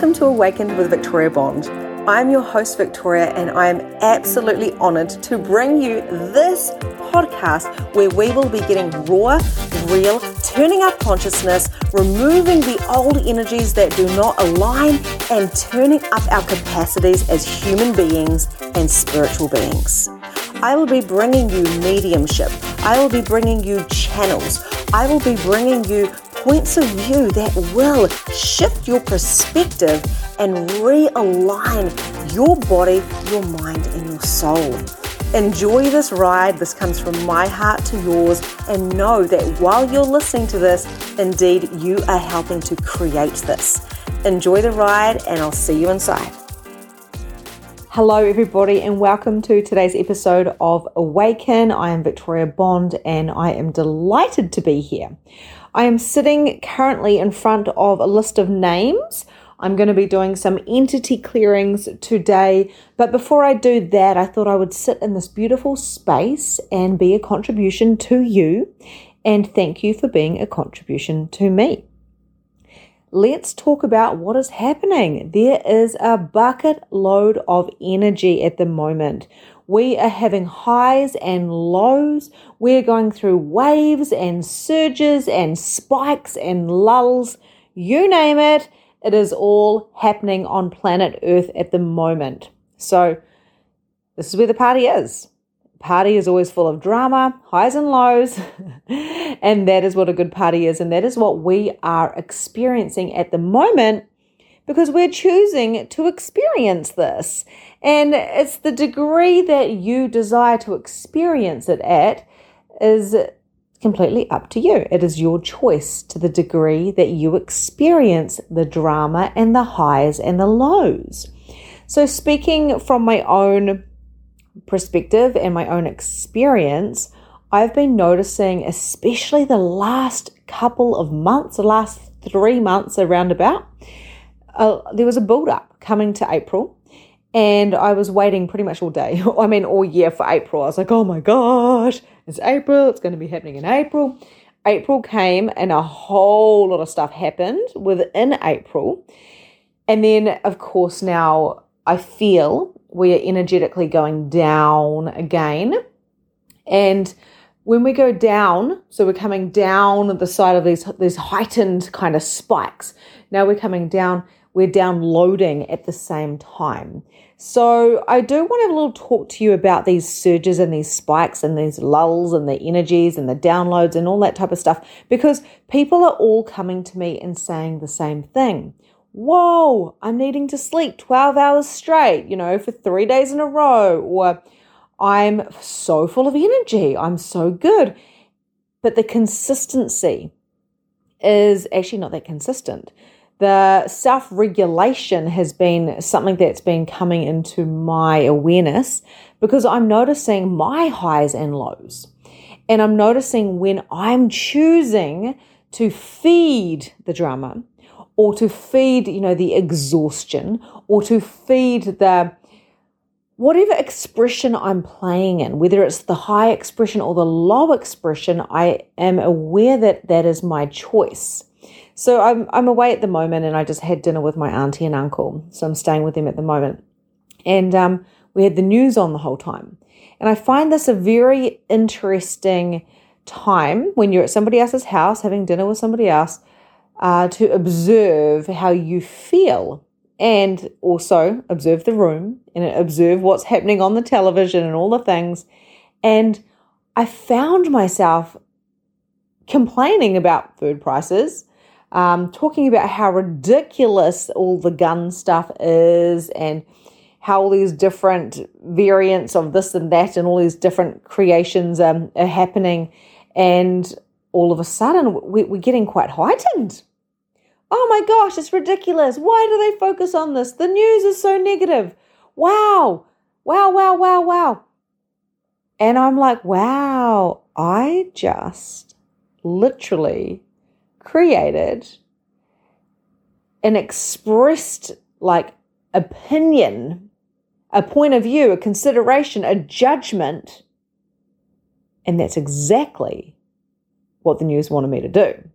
Welcome to Awakened with Victoria Bond. I'm your host, Victoria, and I am absolutely honored to bring you this podcast where we will be getting raw, real, turning up consciousness, removing the old energies that do not align, and turning up our capacities as human beings and spiritual beings. I will be bringing you mediumship. I will be bringing you channels. I will be bringing you points of view that will shift your perspective and realign your body, your mind, and your soul. Enjoy this ride. This comes from my heart to yours. And know that while you're listening to this, indeed, you are helping to create this. Enjoy the ride, and I'll see you inside. Hello, everybody, and welcome to today's episode of Awaken. I am Victoria Bond, and I am delighted to be here. I am sitting currently in front of a list of names. I'm going to be doing some entity clearings today. But before I do that, I thought I would sit in this beautiful space and be a contribution to you. And thank you for being a contribution to me. Let's talk about what is happening. There is a bucket load of energy at the moment. We are having highs and lows. We're going through waves and surges and spikes and lulls. You name it, it is all happening on planet Earth at the moment. So, this is where the party is. Party is always full of drama, highs and lows, and that is what a good party is, and that is what we are experiencing at the moment because we're choosing to experience this. And it's the degree that you desire to experience it at is completely up to you. It is your choice to the degree that you experience the drama and the highs and the lows. So, speaking from my own perspective and my own experience, I've been noticing, especially the last couple of months, the last three months around about, uh, there was a build up coming to April. And I was waiting pretty much all day. I mean, all year for April. I was like, oh my gosh, it's April. It's going to be happening in April. April came and a whole lot of stuff happened within April. And then, of course, now I feel we are energetically going down again. And when we go down, so we're coming down the side of these, these heightened kind of spikes. Now we're coming down we're downloading at the same time. So I do want to have a little talk to you about these surges and these spikes and these lulls and the energies and the downloads and all that type of stuff because people are all coming to me and saying the same thing. Whoa, I'm needing to sleep 12 hours straight, you know, for three days in a row, or I'm so full of energy, I'm so good. But the consistency is actually not that consistent the self regulation has been something that's been coming into my awareness because I'm noticing my highs and lows. And I'm noticing when I'm choosing to feed the drama or to feed, you know, the exhaustion or to feed the whatever expression I'm playing in, whether it's the high expression or the low expression, I am aware that that is my choice. So I'm I'm away at the moment, and I just had dinner with my auntie and uncle. So I'm staying with them at the moment, and um, we had the news on the whole time. And I find this a very interesting time when you're at somebody else's house having dinner with somebody else uh, to observe how you feel and also observe the room and observe what's happening on the television and all the things. And I found myself complaining about food prices um, talking about how ridiculous all the gun stuff is and how all these different variants of this and that and all these different creations um, are happening. And all of a sudden, we, we're getting quite heightened. Oh my gosh, it's ridiculous. Why do they focus on this? The news is so negative. Wow, wow, wow, wow, wow. And I'm like, wow, I just literally created an expressed like opinion, a point of view, a consideration, a judgment. And that's exactly what the news wanted me to do.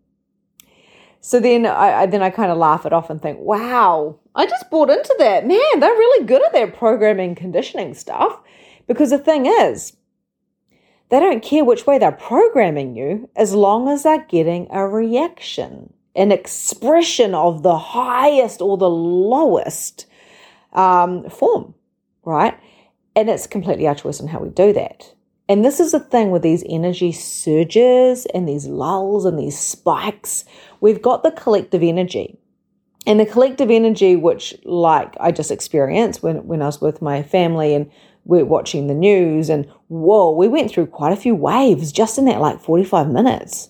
So then I, I then I kind of laugh it off and think, wow, I just bought into that. Man, they're really good at their programming conditioning stuff. Because the thing is, they don't care which way they're programming you as long as they're getting a reaction, an expression of the highest or the lowest um, form, right? And it's completely our choice on how we do that. And this is the thing with these energy surges and these lulls and these spikes. We've got the collective energy. And the collective energy, which like I just experienced when, when I was with my family and we're watching the news and whoa, we went through quite a few waves just in that like 45 minutes.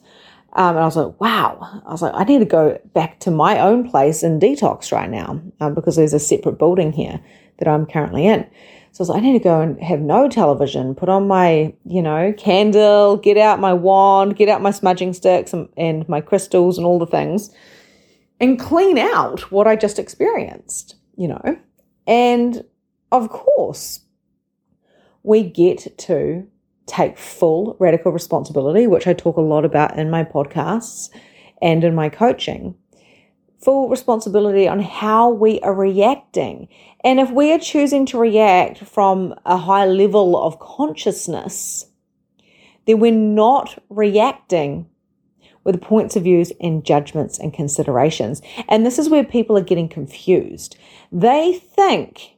Um, and I was like, wow. I was like, I need to go back to my own place and detox right now um, because there's a separate building here that I'm currently in. So I was like, I need to go and have no television, put on my, you know, candle, get out my wand, get out my smudging sticks and, and my crystals and all the things and clean out what I just experienced, you know. And of course, we get to take full radical responsibility, which I talk a lot about in my podcasts and in my coaching. Full responsibility on how we are reacting. And if we are choosing to react from a high level of consciousness, then we're not reacting with points of views and judgments and considerations. And this is where people are getting confused. They think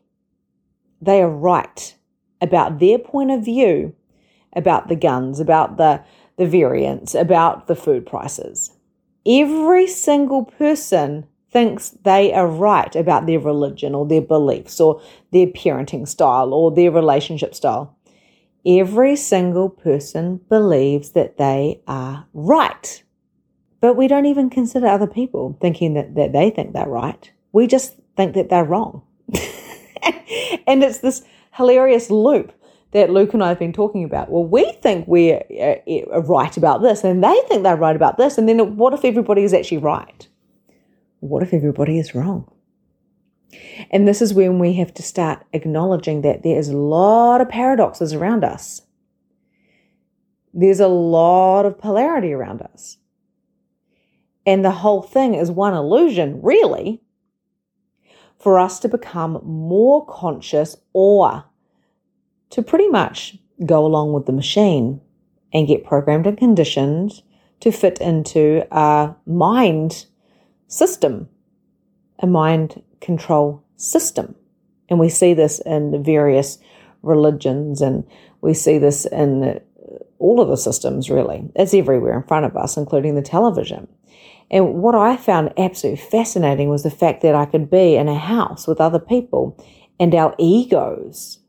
they are right about their point of view about the guns, about the, the variants, about the food prices. Every single person thinks they are right about their religion or their beliefs or their parenting style or their relationship style. Every single person believes that they are right. But we don't even consider other people thinking that, that they think they're right. We just think that they're wrong. and it's this hilarious loop that Luke and I have been talking about. Well, we think we're uh, right about this, and they think they're right about this. And then what if everybody is actually right? What if everybody is wrong? And this is when we have to start acknowledging that there is a lot of paradoxes around us. There's a lot of polarity around us. And the whole thing is one illusion, really, for us to become more conscious or to pretty much go along with the machine and get programmed and conditioned to fit into a mind system, a mind control system. And we see this in various religions and we see this in all of the systems, really. It's everywhere in front of us, including the television. And what I found absolutely fascinating was the fact that I could be in a house with other people and our egos,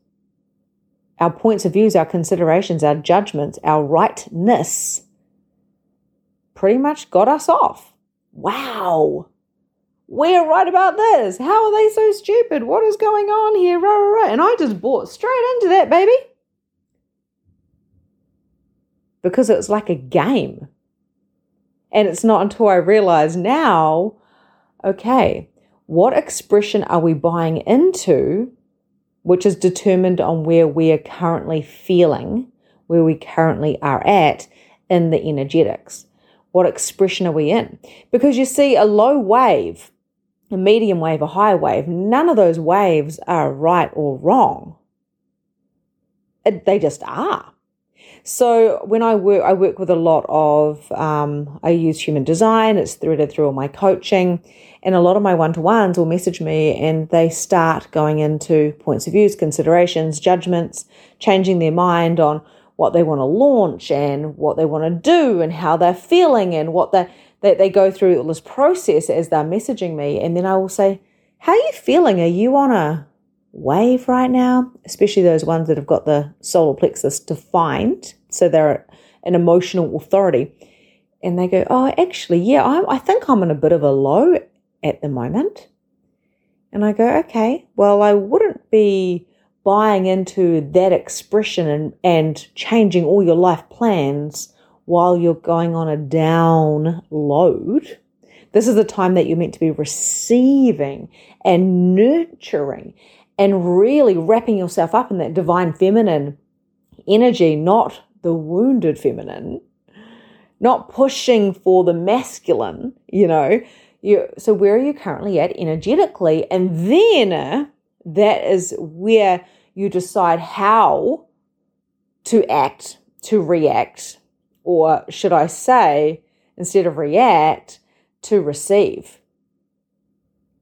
our points of views, our considerations, our judgments, our rightness pretty much got us off. Wow. We're right about this. How are they so stupid? What is going on here? Rah, rah, rah. And I just bought straight into that, baby. Because it's like a game. And it's not until I realize now, okay, what expression are we buying into, which is determined on where we are currently feeling, where we currently are at in the energetics? What expression are we in? Because you see, a low wave, a medium wave, a high wave, none of those waves are right or wrong. They just are. So when I work, I work with a lot of, um, I use human design. It's threaded through all my coaching, and a lot of my one-to-ones will message me, and they start going into points of views, considerations, judgments, changing their mind on what they want to launch and what they want to do and how they're feeling and what they they, they go through all this process as they're messaging me, and then I will say, "How are you feeling? Are you on a wave right now, especially those ones that have got the solar plexus defined. So they're an emotional authority. And they go, Oh, actually, yeah, I, I think I'm in a bit of a low at the moment. And I go, Okay, well, I wouldn't be buying into that expression and, and changing all your life plans while you're going on a down load. This is the time that you're meant to be receiving and nurturing and really wrapping yourself up in that divine feminine energy, not the wounded feminine, not pushing for the masculine, you know. You, so where are you currently at energetically? And then that is where you decide how to act, to react, or should I say, instead of react, to receive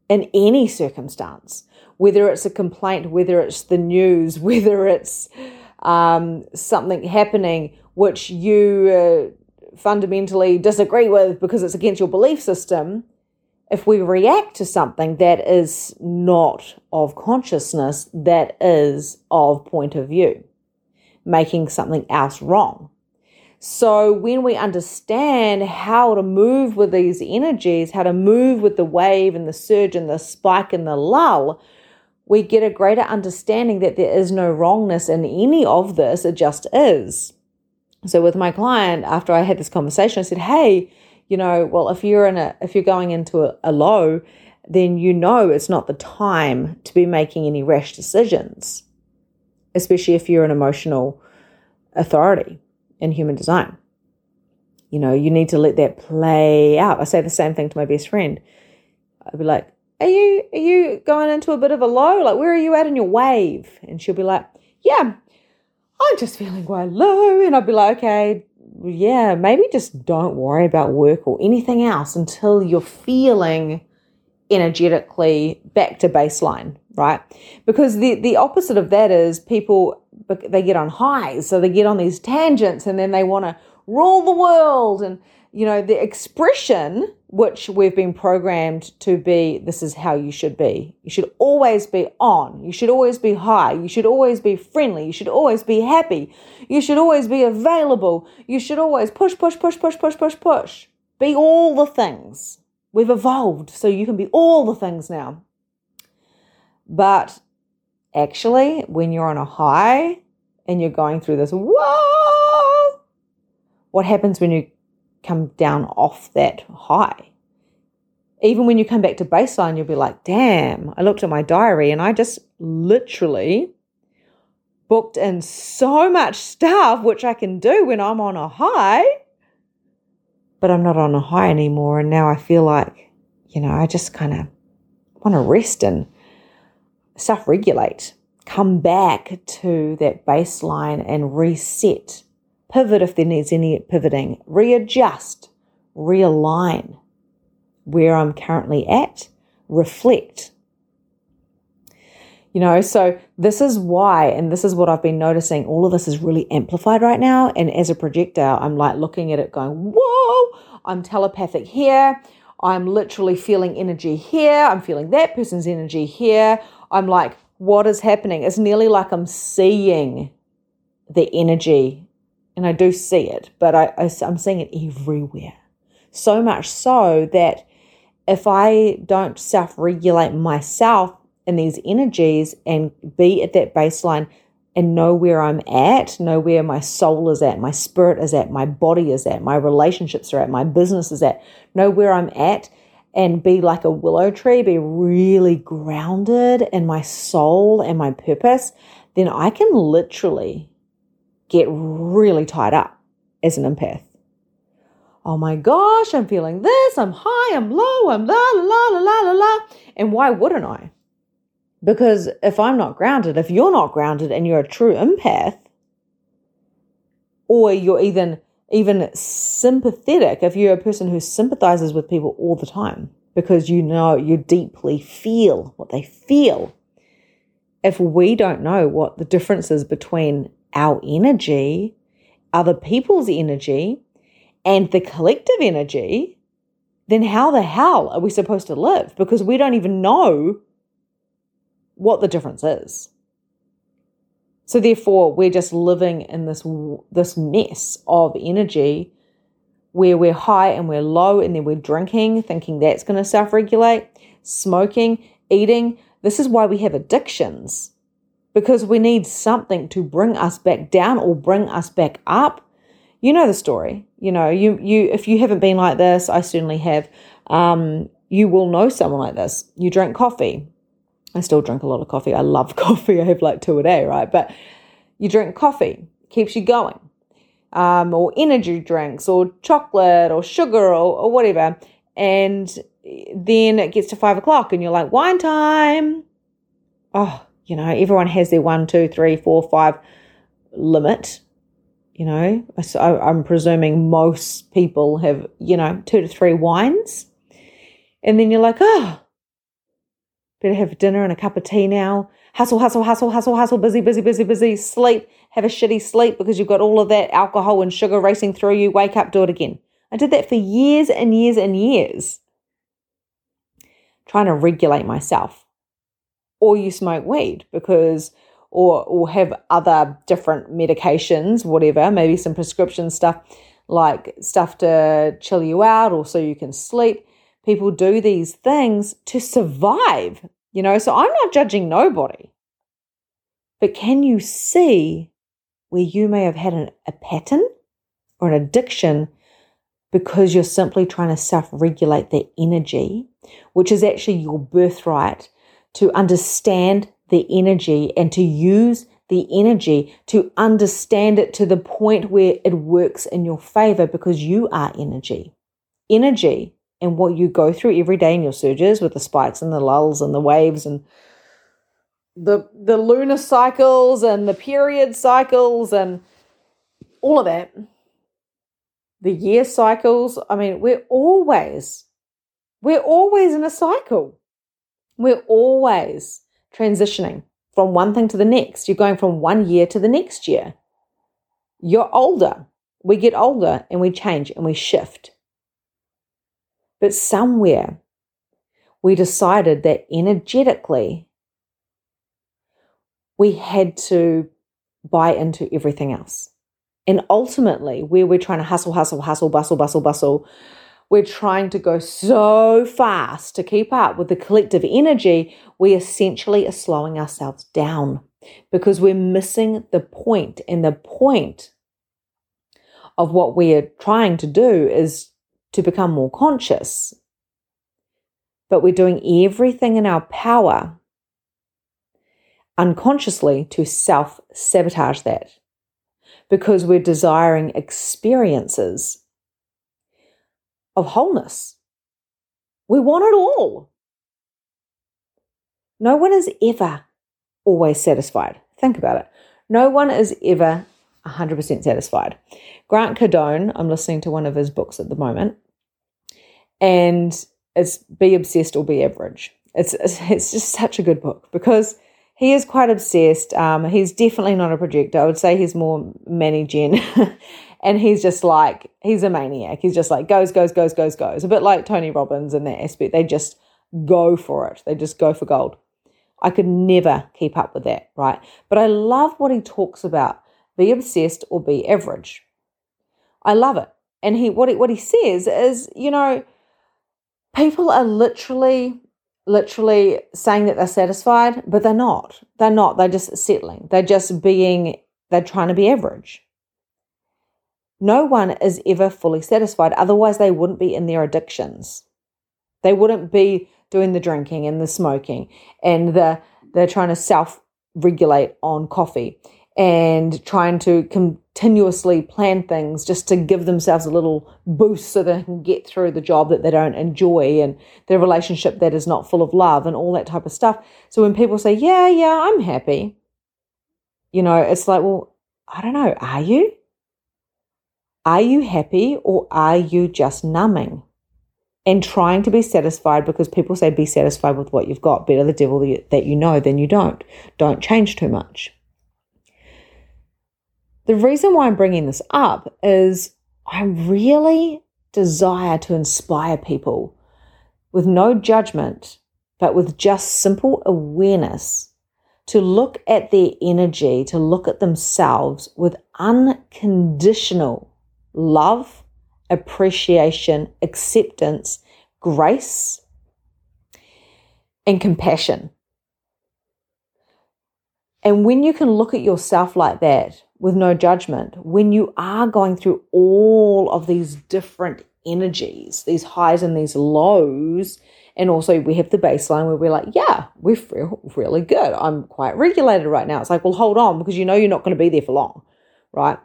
in any circumstance, whether it's a complaint, whether it's the news, whether it's um, something happening which you uh, fundamentally disagree with because it's against your belief system. If we react to something that is not of consciousness, that is of point of view, making something else wrong. So, when we understand how to move with these energies, how to move with the wave and the surge and the spike and the lull, we get a greater understanding that there is no wrongness in any of this, it just is. So, with my client, after I had this conversation, I said, Hey, you know, well, if you're in a, if you're going into a, a low, then you know it's not the time to be making any rash decisions, especially if you're an emotional authority in human design. You know, you need to let that play out. I say the same thing to my best friend. I'd be like, Are you are you going into a bit of a low? Like, where are you at in your wave? And she'll be like, Yeah, I'm just feeling quite low. And I'd be like, Okay, yeah, maybe just don't worry about work or anything else until you're feeling energetically back to baseline, right? Because the the opposite of that is people they get on highs, so they get on these tangents and then they want to rule the world and you know the expression which we've been programmed to be this is how you should be. You should always be on. You should always be high. You should always be friendly. You should always be happy. You should always be available. You should always push push push push push push push. Be all the things. We've evolved so you can be all the things now. But actually, when you're on a high and you're going through this, whoa, what happens when you come down off that high? Even when you come back to baseline, you'll be like, damn, I looked at my diary and I just literally booked in so much stuff which I can do when I'm on a high, but I'm not on a high anymore. And now I feel like, you know, I just kind of want to rest and self regulate, come back to that baseline and reset, pivot if there needs any pivoting, readjust, realign where I'm currently at, reflect. You know, so this is why, and this is what I've been noticing, all of this is really amplified right now. And as a projector, I'm like looking at it going, whoa, I'm telepathic here. I'm literally feeling energy here. I'm feeling that person's energy here. I'm like, what is happening? It's nearly like I'm seeing the energy, and I do see it, but I, I, I'm seeing it everywhere. So much so that if I don't self regulate myself in these energies and be at that baseline and know where I'm at, know where my soul is at, my spirit is at, my body is at, my relationships are at, my business is at, know where I'm at and be like a willow tree, be really grounded in my soul and my purpose, then I can literally get really tied up as an empath. Oh my gosh, I'm feeling this, I'm high, I'm low, I'm la la la la la la. And why wouldn't I? Because if I'm not grounded, if you're not grounded and you're a true empath, or you're even even sympathetic if you're a person who sympathizes with people all the time because you know you deeply feel what they feel. If we don't know what the difference is between our energy, other people's energy, and the collective energy, then how the hell are we supposed to live? Because we don't even know what the difference is. So therefore, we're just living in this this mess of energy where we're high and we're low, and then we're drinking, thinking that's going to self regulate, smoking, eating. This is why we have addictions because we need something to bring us back down or bring us back up. You know the story. You know, you you if you haven't been like this, I certainly have. Um, you will know someone like this. You drink coffee. I still drink a lot of coffee. I love coffee. I have like two a day, right? But you drink coffee, keeps you going. um, or energy drinks or chocolate or sugar or, or whatever. And then it gets to five o'clock and you're like, wine time. Oh, you know, everyone has their one, two, three, four, five limit. You know, so I'm presuming most people have, you know, two to three wines. And then you're like, oh, better have dinner and a cup of tea now. Hustle, hustle, hustle, hustle, hustle, busy, busy, busy, busy, sleep, have a shitty sleep because you've got all of that alcohol and sugar racing through you. Wake up, do it again. I did that for years and years and years, trying to regulate myself. Or you smoke weed because, or or have other different medications, whatever, maybe some prescription stuff like stuff to chill you out or so you can sleep. People do these things to survive, you know. So I'm not judging nobody. But can you see where you may have had an, a pattern or an addiction because you're simply trying to self regulate the energy, which is actually your birthright to understand the energy and to use the energy to understand it to the point where it works in your favor because you are energy. Energy and what you go through every day in your surges with the spikes and the lulls and the waves and the the lunar cycles and the period cycles and all of that the year cycles i mean we're always we're always in a cycle we're always transitioning from one thing to the next. You're going from one year to the next year. You're older. We get older and we change and we shift. But somewhere we decided that energetically we had to buy into everything else. And ultimately, where we're trying to hustle, hustle, hustle, bustle, bustle, bustle, we're trying to go so fast to keep up with the collective energy, we essentially are slowing ourselves down because we're missing the point. And the point of what we're trying to do is to become more conscious. But we're doing everything in our power unconsciously to self sabotage that because we're desiring experiences of wholeness. We want it all. No one is ever always satisfied. Think about it. No one is ever 100% satisfied. Grant Cardone, I'm listening to one of his books at the moment, and it's Be Obsessed or Be Average. It's, it's just such a good book because he is quite obsessed. Um, he's definitely not a projector. I would say he's more managing. and he's just like, he's a maniac. He's just like, goes, goes, goes, goes, goes. A bit like Tony Robbins in that aspect. They just go for it, they just go for gold. I could never keep up with that, right? But I love what he talks about be obsessed or be average. I love it. And he what he, what he says is, you know, people are literally literally saying that they're satisfied, but they're not. They're not. They're just settling. They're just being, they're trying to be average. No one is ever fully satisfied. Otherwise, they wouldn't be in their addictions. They wouldn't be doing the drinking and the smoking and the, they're trying to self regulate on coffee and trying to continuously plan things just to give themselves a little boost so they can get through the job that they don't enjoy and their relationship that is not full of love and all that type of stuff. So when people say, Yeah, yeah, I'm happy, you know, it's like, Well, I don't know, are you? Are you happy or are you just numbing? And trying to be satisfied because people say be satisfied with what you've got. Better the devil that you know than you don't. Don't change too much. The reason why I'm bringing this up is I really desire to inspire people with no judgment, but with just simple awareness to look at their energy, to look at themselves with unconditional love, appreciation, acceptance, grace, and compassion. And when you can look at yourself like that, with no judgment, when you are going through all of these different energies, these highs and these lows, and also we have the baseline where we're like, yeah, we feel really good. I'm quite regulated right now. It's like, well, hold on, because you know you're not going to be there for long, right?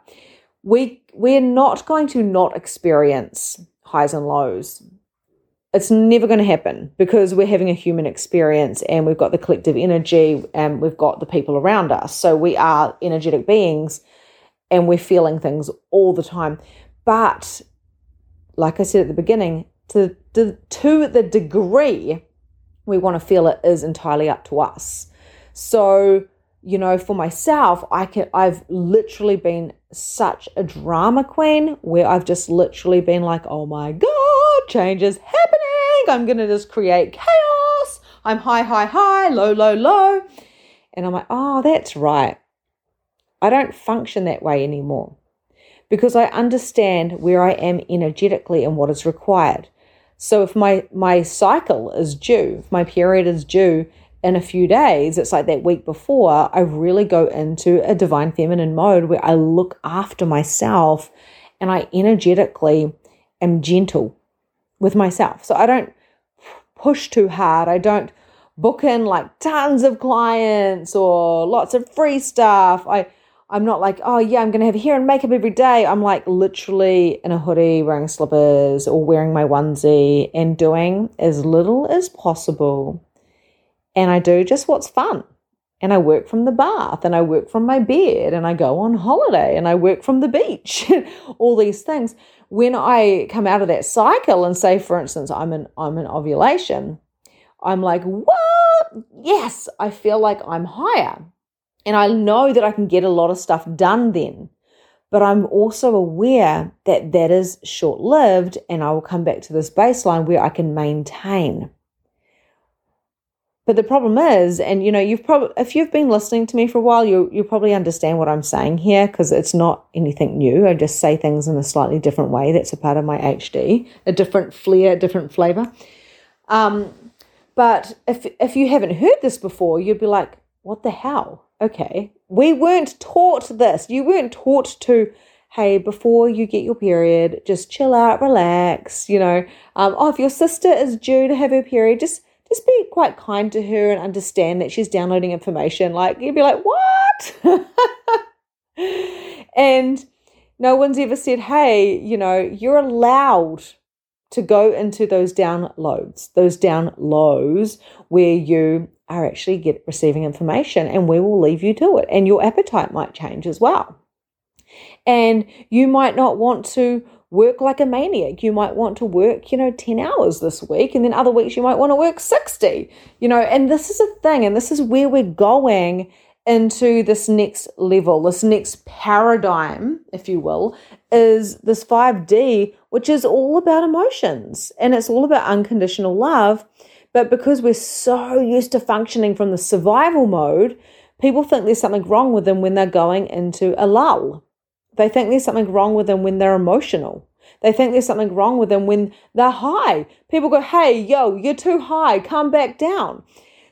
We we're not going to not experience highs and lows. It's never going to happen because we're having a human experience and we've got the collective energy and we've got the people around us. So we are energetic beings and we're feeling things all the time. But like I said at the beginning, to, to, to the degree we want to feel it is entirely up to us. So, you know, for myself, I can I've literally been such a drama queen where I've just literally been like, oh my God, change is happening. I'm gonna just create chaos. I'm high, high, high, low, low, low. And I'm like, oh, that's right. I don't function that way anymore because I understand where I am energetically and what is required. So if my my cycle is due, if my period is due in a few days, it's like that week before, I really go into a divine feminine mode where I look after myself and I energetically am gentle with myself. So I don't push too hard. I don't book in like tons of clients or lots of free stuff. I I'm not like, oh yeah, I'm gonna have hair and makeup every day. I'm like literally in a hoodie, wearing slippers or wearing my onesie and doing as little as possible. And I do just what's fun. And I work from the bath and I work from my bed and I go on holiday and I work from the beach. All these things. When I come out of that cycle and say, for instance, I'm an I'm in ovulation, I'm like, what? Yes, I feel like I'm higher and I know that I can get a lot of stuff done then. But I'm also aware that that is short lived and I will come back to this baseline where I can maintain. But the problem is, and you know, you've probably, if you've been listening to me for a while, you you probably understand what I'm saying here because it's not anything new. I just say things in a slightly different way. That's a part of my HD, a different flair, a different flavor. Um, but if if you haven't heard this before, you'd be like, "What the hell? okay, we weren't taught this. You weren't taught to, hey, before you get your period, just chill out, relax. You know, um, oh, if your sister is due to have her period, just just be quite kind to her and understand that she's downloading information. Like you'd be like, what? and no one's ever said, hey, you know, you're allowed to go into those downloads, those down lows where you are actually get receiving information and we will leave you to it and your appetite might change as well and you might not want to work like a maniac you might want to work you know 10 hours this week and then other weeks you might want to work 60 you know and this is a thing and this is where we're going into this next level this next paradigm if you will is this 5d which is all about emotions and it's all about unconditional love but because we're so used to functioning from the survival mode, people think there's something wrong with them when they're going into a lull. They think there's something wrong with them when they're emotional. They think there's something wrong with them when they're high. People go, hey, yo, you're too high, come back down.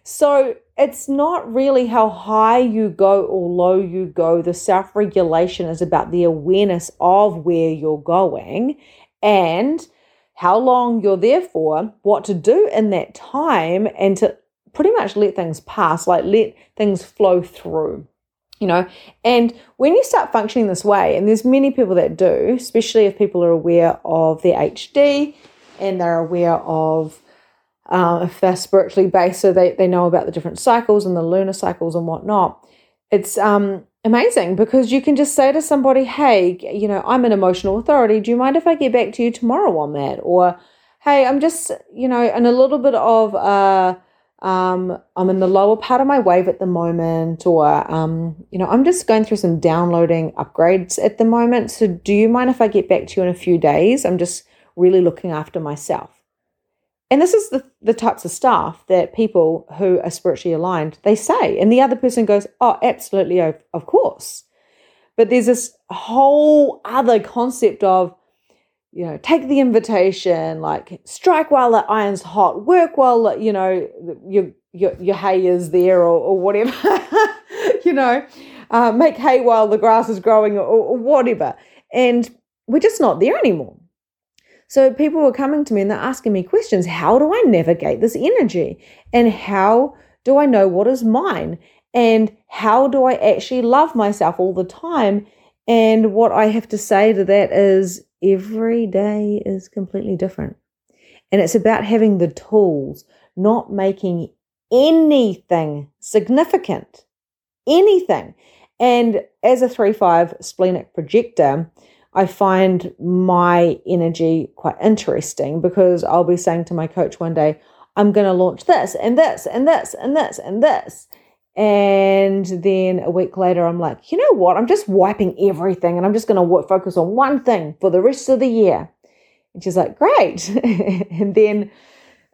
So it's not really how high you go or low you go. The self regulation is about the awareness of where you're going and how long you're there for, what to do in that time, and to pretty much let things pass, like let things flow through. You know, and when you start functioning this way, and there's many people that do, especially if people are aware of their HD and they're aware of uh, if they're spiritually based, so they, they know about the different cycles and the lunar cycles and whatnot. It's um amazing because you can just say to somebody, hey, you know, I'm an emotional authority. Do you mind if I get back to you tomorrow on that? Or, hey, I'm just, you know, in a little bit of, uh, um, I'm in the lower part of my wave at the moment, or, um, you know, I'm just going through some downloading upgrades at the moment. So, do you mind if I get back to you in a few days? I'm just really looking after myself. And this is the, the types of stuff that people who are spiritually aligned, they say. And the other person goes, oh, absolutely, of, of course. But there's this whole other concept of, you know, take the invitation, like strike while the iron's hot, work while, you know, your, your, your hay is there or, or whatever, you know, uh, make hay while the grass is growing or, or whatever. And we're just not there anymore. So people were coming to me and they're asking me questions. How do I navigate this energy? And how do I know what is mine? And how do I actually love myself all the time And what I have to say to that is every day is completely different. And it's about having the tools, not making anything significant. Anything. And as a 3 5 splenic projector, I find my energy quite interesting because I'll be saying to my coach one day, I'm going to launch this and this and this and this and this. And then a week later, I'm like, you know what? I'm just wiping everything and I'm just going to focus on one thing for the rest of the year. And she's like, great. and then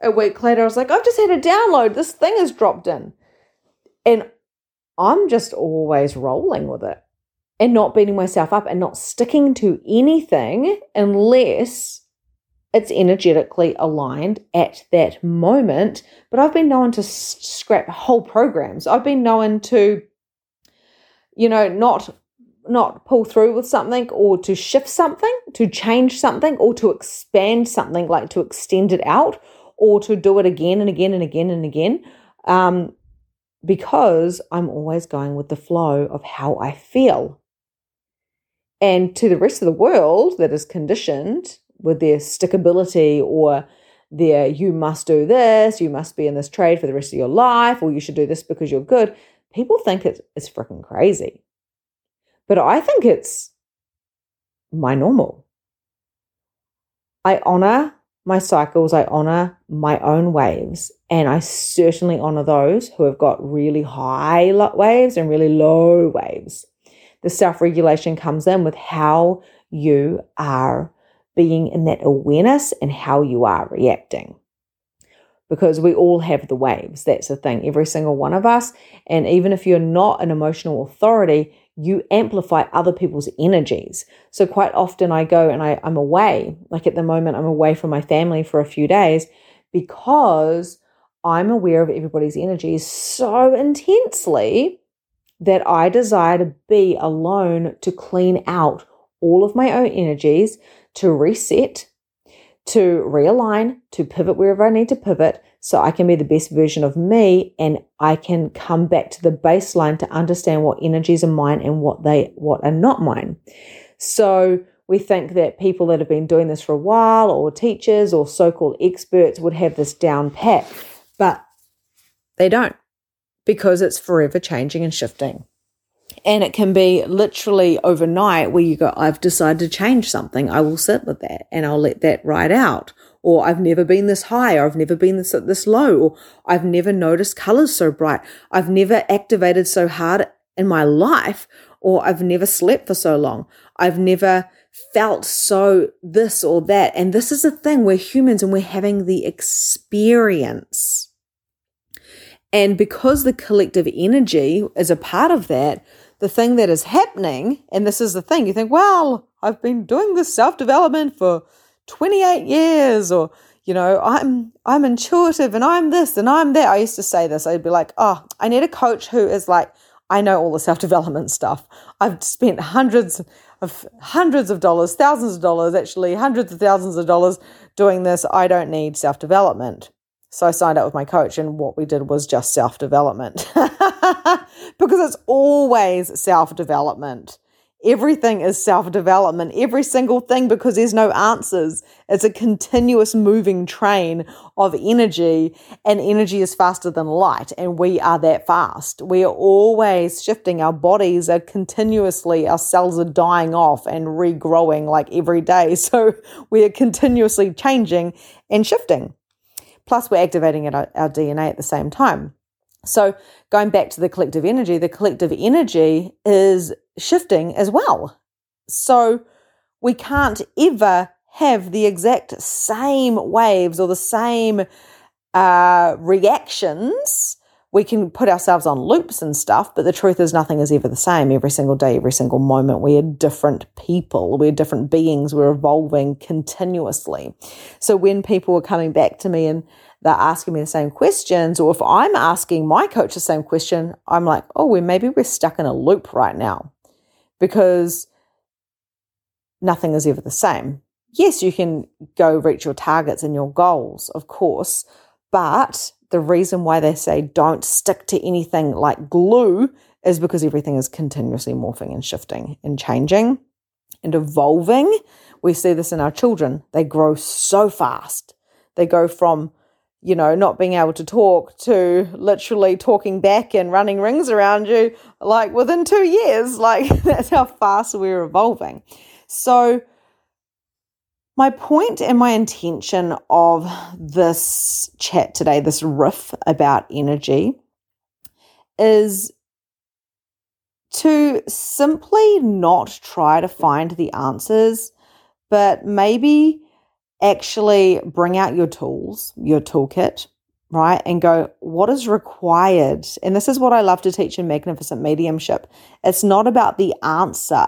a week later, I was like, I've just had a download. This thing has dropped in. And I'm just always rolling with it and not beating myself up and not sticking to anything unless it's energetically aligned at that moment. But I've been known to scrap whole programs. I've been known to, you know, not not pull through with something or to shift something, to change something, or to expand something, like to extend it out, or to do it again and again and again and again. Um, because I'm always going with the flow of how I feel. And to the rest of the world that is conditioned with their stickability or their you must do this, you must be in this trade for the rest of your life, or you should do this because you're good, people think it's, it's freaking crazy. But I think it's my normal. I honor my cycles, I honor my own waves, and I certainly honor those who have got really high waves and really low waves. The self regulation comes in with how you are being in that awareness and how you are reacting. Because we all have the waves. That's the thing. Every single one of us. And even if you're not an emotional authority, you amplify other people's energies. So quite often I go and I, I'm away. Like at the moment, I'm away from my family for a few days because I'm aware of everybody's energies so intensely that I desire to be alone to clean out all of my own energies to reset, to realign, to pivot wherever I need to pivot so I can be the best version of me and I can come back to the baseline to understand what energies are mine and what they what are not mine. So we think that people that have been doing this for a while or teachers or so-called experts would have this down pat, but they don't because it's forever changing and shifting. And it can be literally overnight where you go, I've decided to change something. I will sit with that and I'll let that ride out. Or I've never been this high, or I've never been this, this low, or I've never noticed colors so bright. I've never activated so hard in my life, or I've never slept for so long. I've never felt so this or that. And this is a thing. We're humans and we're having the experience. And because the collective energy is a part of that, the thing that is happening, and this is the thing, you think, well, I've been doing this self development for 28 years, or you know, I'm I'm intuitive and I'm this and I'm that. I used to say this. I'd be like, oh, I need a coach who is like, I know all the self development stuff. I've spent hundreds of hundreds of dollars, thousands of dollars, actually hundreds of thousands of dollars doing this. I don't need self development. So I signed up with my coach, and what we did was just self development because it's always self development. Everything is self development, every single thing, because there's no answers. It's a continuous moving train of energy, and energy is faster than light, and we are that fast. We are always shifting. Our bodies are continuously, our cells are dying off and regrowing like every day. So we are continuously changing and shifting. Plus, we're activating our, our DNA at the same time. So, going back to the collective energy, the collective energy is shifting as well. So, we can't ever have the exact same waves or the same uh, reactions we can put ourselves on loops and stuff, but the truth is nothing is ever the same every single day, every single moment. We are different people, we're different beings, we're evolving continuously. So when people are coming back to me and they're asking me the same questions, or if I'm asking my coach the same question, I'm like, oh, well, maybe we're stuck in a loop right now because nothing is ever the same. Yes, you can go reach your targets and your goals, of course, but the reason why they say don't stick to anything like glue is because everything is continuously morphing and shifting and changing and evolving. We see this in our children. They grow so fast. They go from, you know, not being able to talk to literally talking back and running rings around you like within two years. Like that's how fast we're evolving. So, my point and my intention of this chat today, this riff about energy, is to simply not try to find the answers, but maybe actually bring out your tools, your toolkit, right? And go, what is required? And this is what I love to teach in Magnificent Mediumship. It's not about the answer.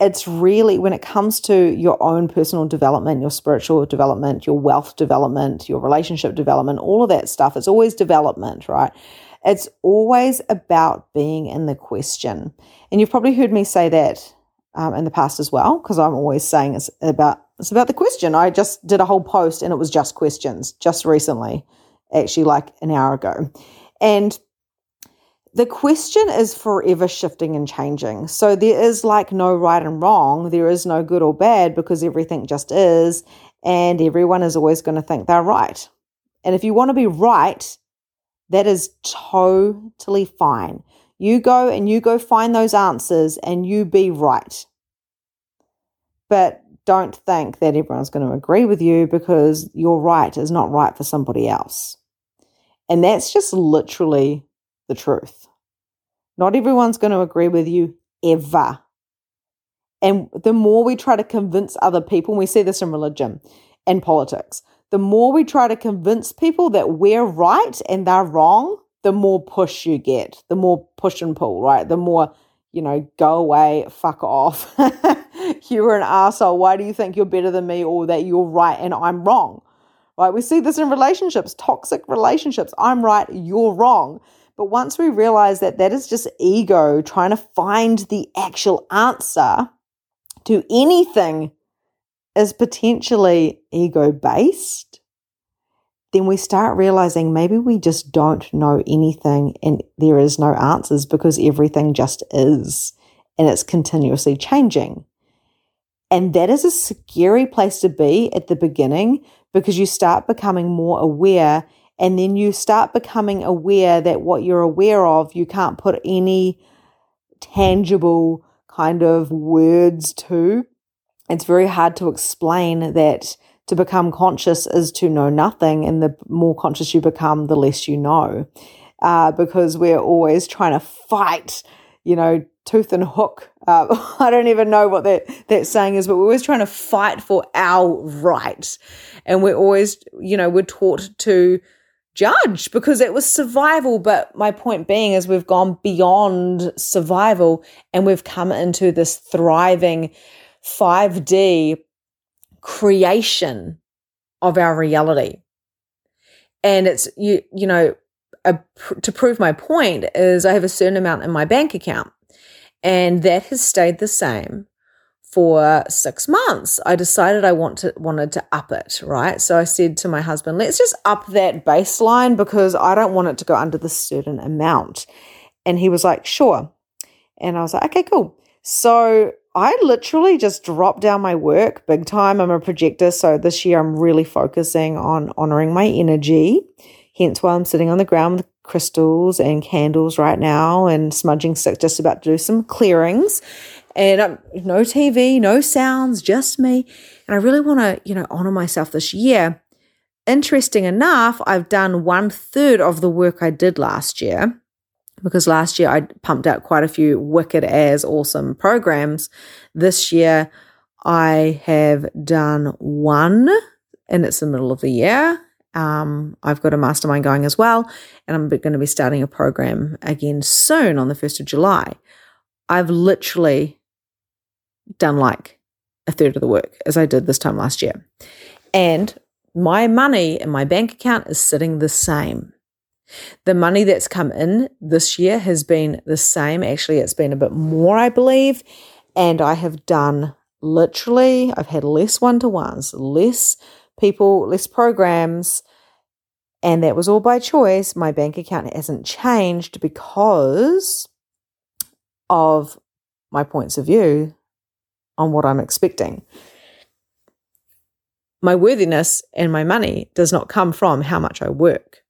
It's really when it comes to your own personal development, your spiritual development, your wealth development, your relationship development, all of that stuff, it's always development, right? It's always about being in the question. And you've probably heard me say that um, in the past as well, because I'm always saying it's about it's about the question. I just did a whole post and it was just questions just recently, actually like an hour ago. And the question is forever shifting and changing. So there is like no right and wrong. There is no good or bad because everything just is. And everyone is always going to think they're right. And if you want to be right, that is totally fine. You go and you go find those answers and you be right. But don't think that everyone's going to agree with you because your right is not right for somebody else. And that's just literally the truth. Not everyone's going to agree with you ever. And the more we try to convince other people, we see this in religion and politics, the more we try to convince people that we're right and they're wrong, the more push you get, the more push and pull, right? The more, you know, go away, fuck off. you're an asshole. Why do you think you're better than me or that you're right and I'm wrong? Right? We see this in relationships, toxic relationships. I'm right, you're wrong. But once we realize that that is just ego trying to find the actual answer to anything is potentially ego based, then we start realizing maybe we just don't know anything and there is no answers because everything just is and it's continuously changing. And that is a scary place to be at the beginning because you start becoming more aware and then you start becoming aware that what you're aware of, you can't put any tangible kind of words to it's very hard to explain that to become conscious is to know nothing, and the more conscious you become, the less you know, uh, because we're always trying to fight, you know, tooth and hook. Uh, I don't even know what that that saying is, but we're always trying to fight for our rights. and we're always, you know, we're taught to judge because it was survival. But my point being is we've gone beyond survival and we've come into this thriving 5D creation of our reality. And it's, you, you know, a, to prove my point is I have a certain amount in my bank account and that has stayed the same for six months. I decided I want to, wanted to up it, right? So I said to my husband, let's just up that baseline because I don't want it to go under the certain amount. And he was like, sure. And I was like, okay, cool. So I literally just dropped down my work big time. I'm a projector, so this year I'm really focusing on honoring my energy. Hence why I'm sitting on the ground with crystals and candles right now and smudging stick, just about to do some clearings. And um, no TV, no sounds, just me. And I really want to, you know, honor myself this year. Interesting enough, I've done one third of the work I did last year because last year I pumped out quite a few wicked as awesome programs. This year I have done one, and it's the middle of the year. Um, I've got a mastermind going as well, and I'm going to be starting a program again soon on the 1st of July. I've literally done like a third of the work as I did this time last year. And my money in my bank account is sitting the same. The money that's come in this year has been the same. Actually, it's been a bit more, I believe. And I have done literally, I've had less one to ones, less people, less programs. And that was all by choice. My bank account hasn't changed because of my points of view on what I'm expecting. My worthiness and my money does not come from how much I work.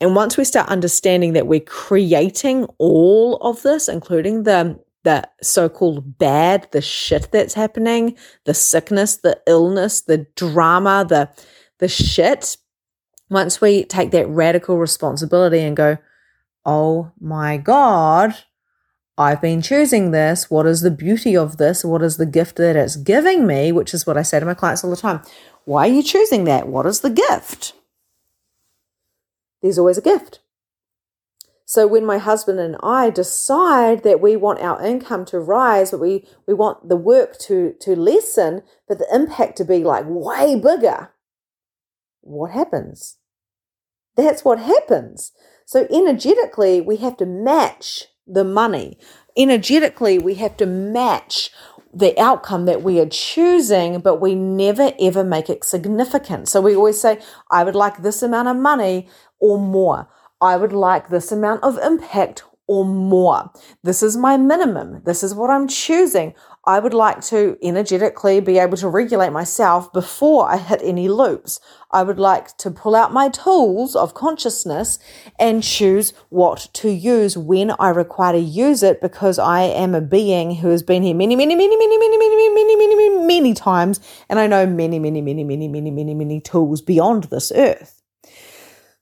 And once we start understanding that we're creating all of this, including the the so-called bad, the shit that's happening, the sickness, the illness, the drama, the the shit, once we take that radical responsibility and go, "Oh my god, I've been choosing this. What is the beauty of this? What is the gift that it's giving me?" Which is what I say to my clients all the time. Why are you choosing that? What is the gift? There's always a gift. So when my husband and I decide that we want our income to rise, but we, we want the work to, to lessen, but the impact to be like way bigger, what happens? That's what happens. So energetically, we have to match the money. Energetically, we have to match the outcome that we are choosing, but we never ever make it significant. So we always say, I would like this amount of money or more. I would like this amount of impact or more. This is my minimum. This is what I'm choosing. I would like to energetically be able to regulate myself before I hit any loops. I would like to pull out my tools of consciousness and choose what to use when I require to use it because I am a being who has been here many, many, many, many, many, many, many, many, many, many, many times. And I know many, many, many, many, many, many, many tools beyond this earth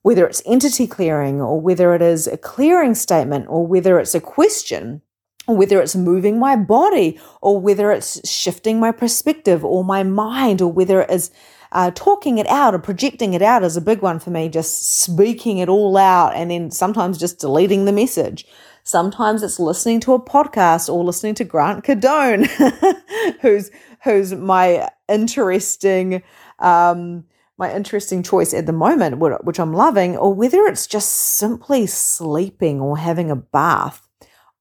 whether it's entity clearing or whether it is a clearing statement or whether it's a question whether it's moving my body or whether it's shifting my perspective or my mind or whether it is uh, talking it out or projecting it out is a big one for me, just speaking it all out and then sometimes just deleting the message. Sometimes it's listening to a podcast or listening to Grant Cardone, who's who's my interesting um, my interesting choice at the moment, which I'm loving, or whether it's just simply sleeping or having a bath.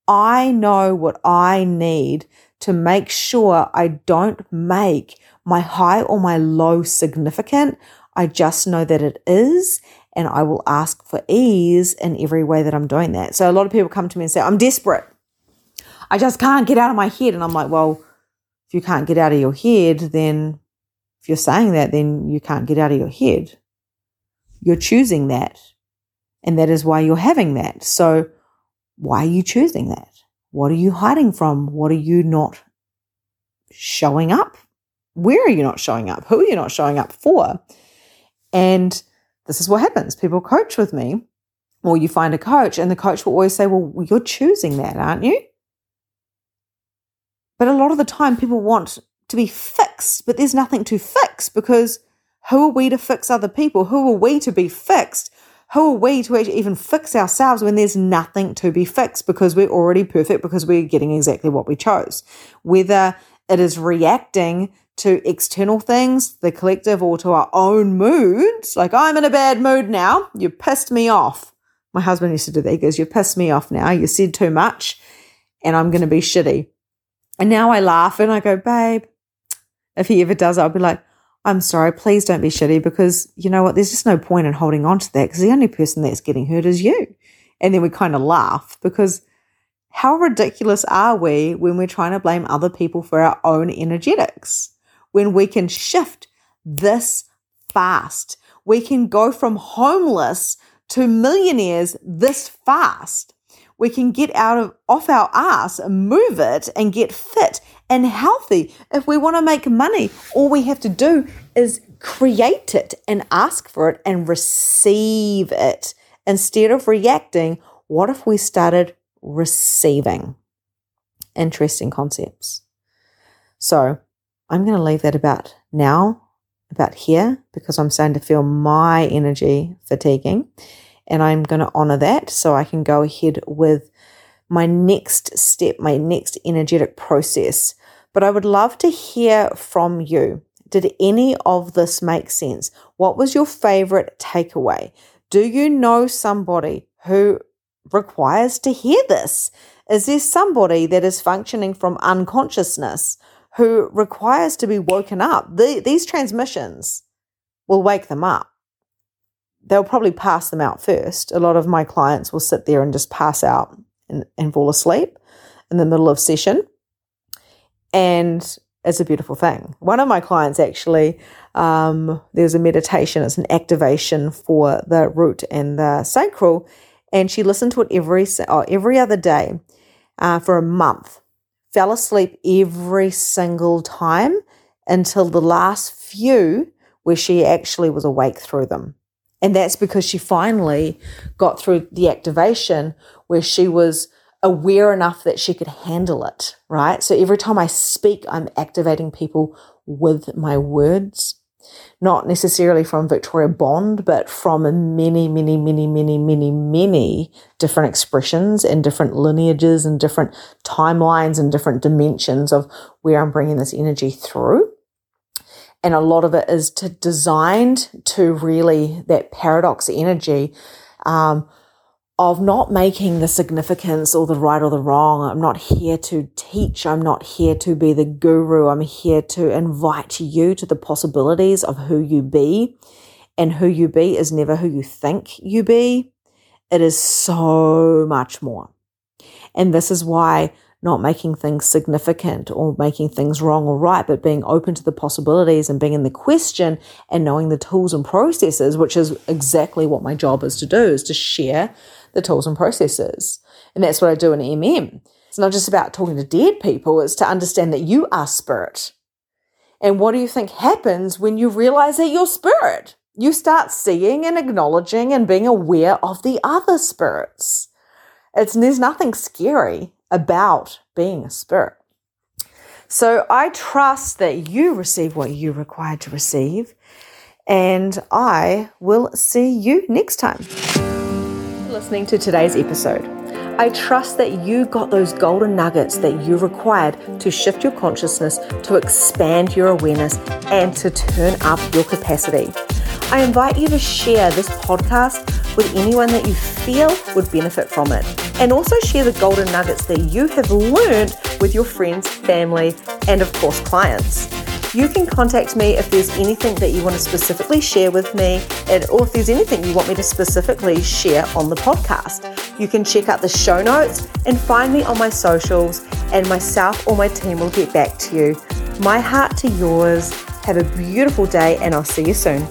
I know what I need to make sure I don't make my high or my low significant. I just know that it is, and I will ask for ease in every way that I'm doing that. So a lot of people come to me and say, I'm desperate. I just can't get out of my head. And I'm like, well, if you can't get out of your head, then if you're saying that, then you can't get out of your head. You're choosing that. And that is why you're having that. So why are you choosing that? What are you hiding from? What are you not showing up? Where are you not showing up? Who are you not showing up for? And this is what happens. People coach with me, or you find a coach, and the coach will always say, Well, you're choosing that, aren't you? But a lot of the time, people want to be fixed, but there's nothing to fix because who are we to fix other people? Who are we to be fixed? Who are we to even fix ourselves when there's nothing to be fixed because we're already perfect because we're getting exactly what we chose? Whether it is reacting to external things, the collective, or to our own moods, like I'm in a bad mood now, you pissed me off. My husband used to do that. He goes, You pissed me off now. You said too much, and I'm going to be shitty. And now I laugh and I go, Babe, if he ever does, I'll be like, I'm sorry, please don't be shitty because you know what? There's just no point in holding on to that because the only person that's getting hurt is you. And then we kind of laugh because how ridiculous are we when we're trying to blame other people for our own energetics? When we can shift this fast, we can go from homeless to millionaires this fast. We can get out of off our ass and move it and get fit and healthy. If we want to make money, all we have to do is create it and ask for it and receive it. Instead of reacting, what if we started receiving? Interesting concepts. So I'm going to leave that about now, about here, because I'm starting to feel my energy fatiguing. And I'm going to honor that so I can go ahead with my next step, my next energetic process. But I would love to hear from you. Did any of this make sense? What was your favorite takeaway? Do you know somebody who requires to hear this? Is there somebody that is functioning from unconsciousness who requires to be woken up? The, these transmissions will wake them up. They'll probably pass them out first. A lot of my clients will sit there and just pass out and, and fall asleep. In the middle of session. And it's a beautiful thing. One of my clients actually, um, there's a meditation, it's an activation for the root and the sacral, and she listened to it every oh, every other day uh, for a month. Fell asleep every single time until the last few where she actually was awake through them. And that's because she finally got through the activation where she was aware enough that she could handle it, right? So every time I speak, I'm activating people with my words, not necessarily from Victoria Bond, but from many, many, many, many, many, many different expressions and different lineages and different timelines and different dimensions of where I'm bringing this energy through. And a lot of it is to designed to really that paradox energy. Um, of not making the significance or the right or the wrong. I'm not here to teach. I'm not here to be the guru. I'm here to invite you to the possibilities of who you be. And who you be is never who you think you be. It is so much more. And this is why not making things significant or making things wrong or right, but being open to the possibilities and being in the question and knowing the tools and processes, which is exactly what my job is to do, is to share the tools and processes. And that's what I do in MM. It's not just about talking to dead people, it's to understand that you are spirit. And what do you think happens when you realize that you're spirit? You start seeing and acknowledging and being aware of the other spirits. It's there's nothing scary about being a spirit. So I trust that you receive what you require to receive, and I will see you next time listening to today's episode. I trust that you got those golden nuggets that you required to shift your consciousness, to expand your awareness, and to turn up your capacity. I invite you to share this podcast with anyone that you feel would benefit from it. And also share the golden nuggets that you have learned with your friends, family, and of course, clients you can contact me if there's anything that you want to specifically share with me, and, or if there's anything you want me to specifically share on the podcast. You can check out the show notes and find me on my socials, and myself or my team will get back to you. My heart to yours. Have a beautiful day, and I'll see you soon.